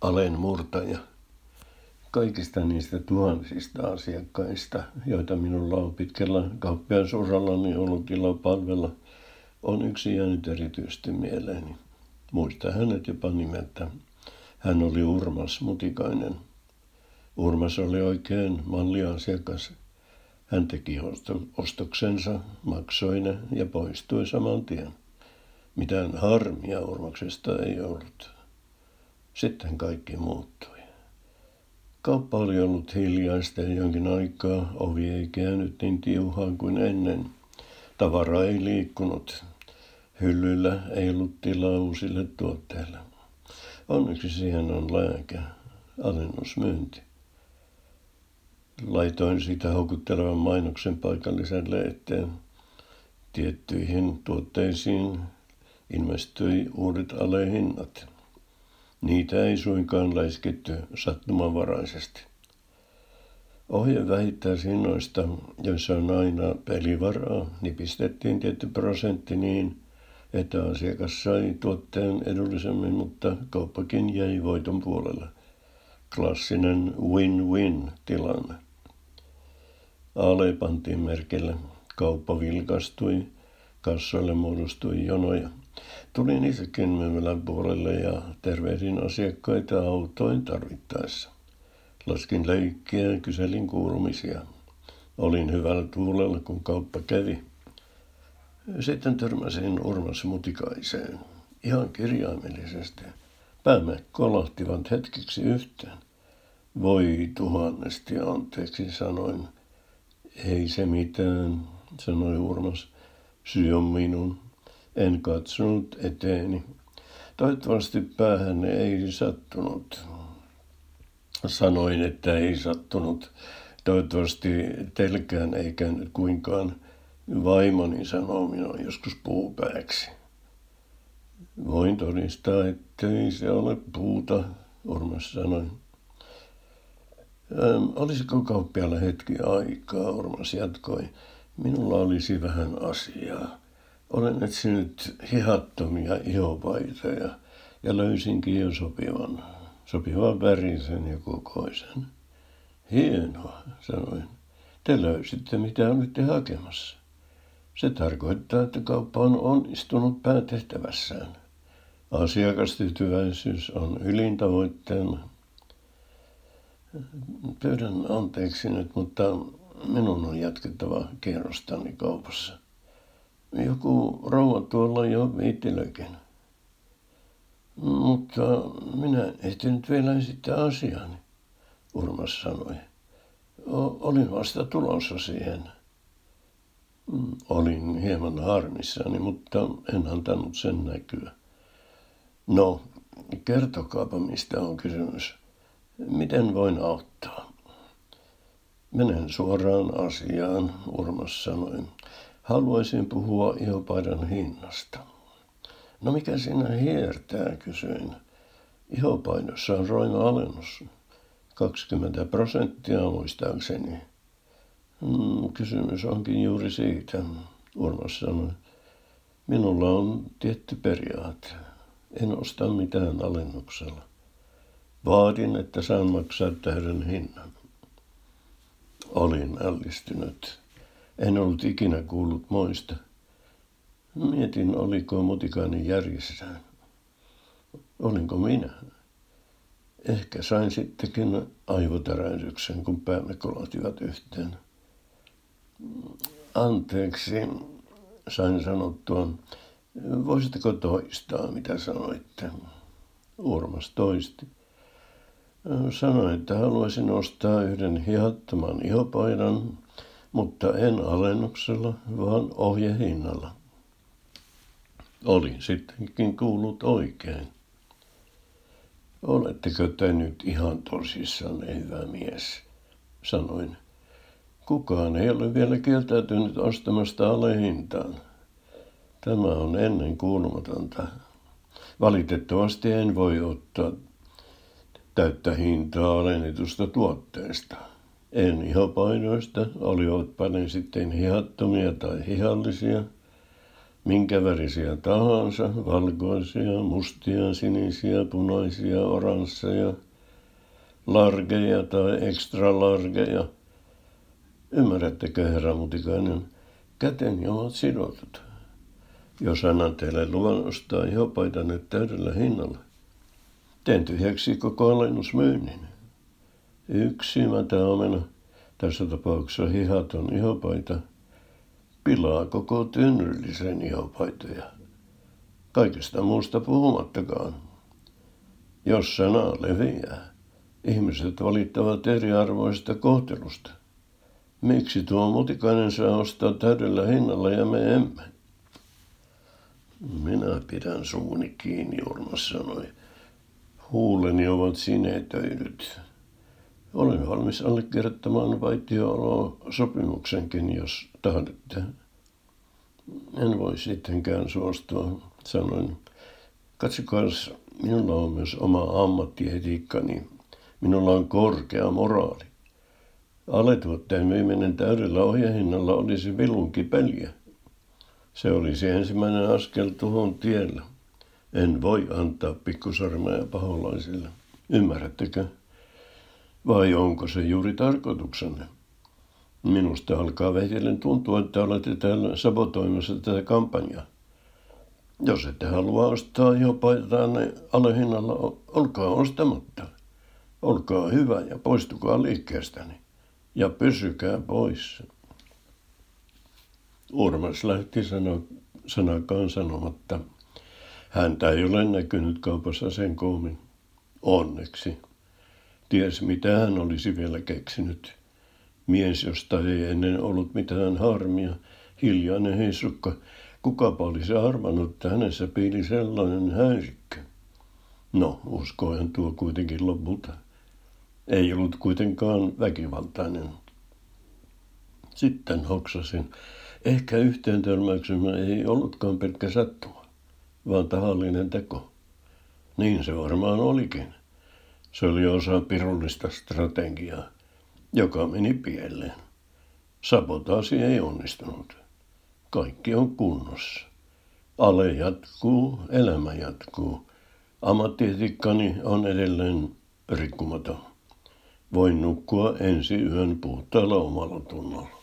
alen murtaja. Kaikista niistä tuhansista asiakkaista, joita minulla on pitkällä kauppiaisurallani ollut ilo palvella, on yksi jäänyt erityisesti mieleeni. Muista hänet jopa nimeltä. Hän oli Urmas Mutikainen. Urmas oli oikein malliasiakas. Hän teki ostoksensa, maksoi ne ja poistui saman tien. Mitään harmia Urmaksesta ei ollut. Sitten kaikki muuttui. Kauppa oli ollut hiljaista ja jonkin aikaa ovi ei käynyt niin tiuhaan kuin ennen. Tavara ei liikkunut. Hyllyllä ei ollut tilaa uusille tuotteille. Onneksi siihen on lääke, alennusmyynti. Laitoin sitä houkuttelevan mainoksen paikalliselle eteen. Tiettyihin tuotteisiin investoi uudet alehinnat. Niitä ei suinkaan läisketty sattumanvaraisesti. Ohje vähittäishinnoista, joissa on aina pelivaraa, nipistettiin tietty prosentti niin, että asiakas sai tuotteen edullisemmin, mutta kauppakin jäi voiton puolelle. Klassinen win-win tilanne. Ale pantiin merkille. Kauppa vilkastui. Kassoille muodostui jonoja. Tulin itsekin myymälän puolelle ja tervehdin asiakkaita autoin tarvittaessa. Laskin leikkiä ja kyselin kuulumisia. Olin hyvällä tuulella, kun kauppa kävi. Sitten törmäsin Urmas Mutikaiseen. Ihan kirjaimellisesti. Päämme kolahtivat hetkeksi yhteen. Voi tuhannesti anteeksi, sanoin. Ei se mitään, sanoi Urmas. Syy on minun. En katsonut eteeni. Toivottavasti päähän ei sattunut. Sanoin, että ei sattunut. Toivottavasti telkään ei käynyt kuinkaan. Vaimoni sanoo minua joskus puupääksi. Voin todistaa, ettei se ole puuta, Urmas sanoi. Ähm, olisiko kauppiaalla hetki aikaa, Urmas jatkoi. Minulla olisi vähän asiaa. Olen etsinyt hihattomia ihopaitoja ja löysinkin jo sopivan, sopivan värisen ja kokoisen. Hienoa, sanoin. Te löysitte, mitä olitte hakemassa. Se tarkoittaa, että kauppa on onnistunut päätehtävässään. Asiakastyytyväisyys on ylin tavoitteena. Pyydän anteeksi nyt, mutta minun on jatkettava kierrostani kaupassa. Joku rouva tuolla jo viittilökin. Mutta minä ehtinyt vielä esittää asiani, Urmas sanoi. olin vasta tulossa siihen. Mm, olin hieman harmissani, mutta en antanut sen näkyä. No, kertokaapa mistä on kysymys. Miten voin auttaa? Menen suoraan asiaan, Urmas sanoi. Haluaisin puhua ihopaidan hinnasta. No mikä siinä hiertää, kysyin. Ihopaidossa on roima alennus. 20 prosenttia muistaakseni. Hmm, kysymys onkin juuri siitä, Urmas sanoi. Minulla on tietty periaate. En osta mitään alennuksella. Vaadin, että saan maksaa täyden hinnan. Olin ällistynyt. En ollut ikinä kuullut moista. Mietin, oliko mutikainen järjessään. Olinko minä? Ehkä sain sittenkin aivotärähdyksen, kun päämme kolahtivat yhteen. Anteeksi, sain sanottua. Voisitteko toistaa, mitä sanoitte? Urmas toisti. Sanoin, että haluaisin ostaa yhden hihattoman ihopaidan, mutta en alennuksella, vaan ohjehinnalla. Olin sittenkin kuullut oikein. Oletteko te nyt ihan tosissanne, hyvä mies? Sanoin. Kukaan ei ole vielä kieltäytynyt ostamasta alehintaan. Tämä on ennen kuulumatonta. Valitettavasti en voi ottaa täyttä hintaa alennetusta tuotteesta. En ihopainoista, olivatpa ne sitten hihattomia tai hihallisia. minkä värisiä tahansa, valkoisia, mustia, sinisiä, punaisia, oransseja, largeja tai extra largeja. Ymmärrättekö, herra Mutikainen, käteni ovat sidotut. Jos annan teille luvan ostaa ihopaitanne täydellä hinnalla, teen tyhjäksi koko alennusmyynnin. Yksi mätäomena, tässä tapauksessa hihaton ihopaita, pilaa koko tynnyllisen ihopaitoja. Kaikesta muusta puhumattakaan. Jos sana leviää, ihmiset valittavat eriarvoista kohtelusta. Miksi tuo mutikainen saa ostaa täydellä hinnalla ja me emme? Minä pidän suuni kiinni, Urmas sanoi. Huuleni ovat sinetöidyt. Olen valmis allekirjoittamaan vaitioolo-sopimuksenkin, jos tahdotte. En voi sittenkään suostua, sanoin. Katsokaa, minulla on myös oma ammattietiikkani. Minulla on korkea moraali. Aletuotteen myyminen täydellä ohjehinnalla olisi vilunki peliä. Se olisi ensimmäinen askel tuhon tiellä. En voi antaa pikkusarmeja paholaisille. Ymmärrättekö? Vai onko se juuri tarkoituksenne? Minusta alkaa vähitellen tuntua, että olette täällä sabotoimassa tätä kampanjaa. Jos ette halua ostaa jopa tänne alehinnalla, olkaa ostamatta. Olkaa hyvä ja poistukaa liikkeestäni. Ja pysykää pois. Urmas lähti sano, sanakaan sanomatta. Häntä ei ole näkynyt kaupassa sen koomin. Onneksi. Ties mitä hän olisi vielä keksinyt. Mies, josta ei ennen ollut mitään harmia, hiljainen heisukka, kukapa olisi arvannut, että hänessä piili sellainen häirikkö. No, uskoen tuo kuitenkin lopulta. Ei ollut kuitenkaan väkivaltainen. Sitten hoksasin, ehkä yhteen törmäyksemme ei ollutkaan pelkkä sattuma, vaan tahallinen teko. Niin se varmaan olikin. Se oli osa pirullista strategiaa, joka meni pieleen. Sabotaasi ei onnistunut. Kaikki on kunnossa. Ale jatkuu, elämä jatkuu. Ammattietikkani on edelleen rikkumaton. Voin nukkua ensi yön puhtaalla omalla tunnolla.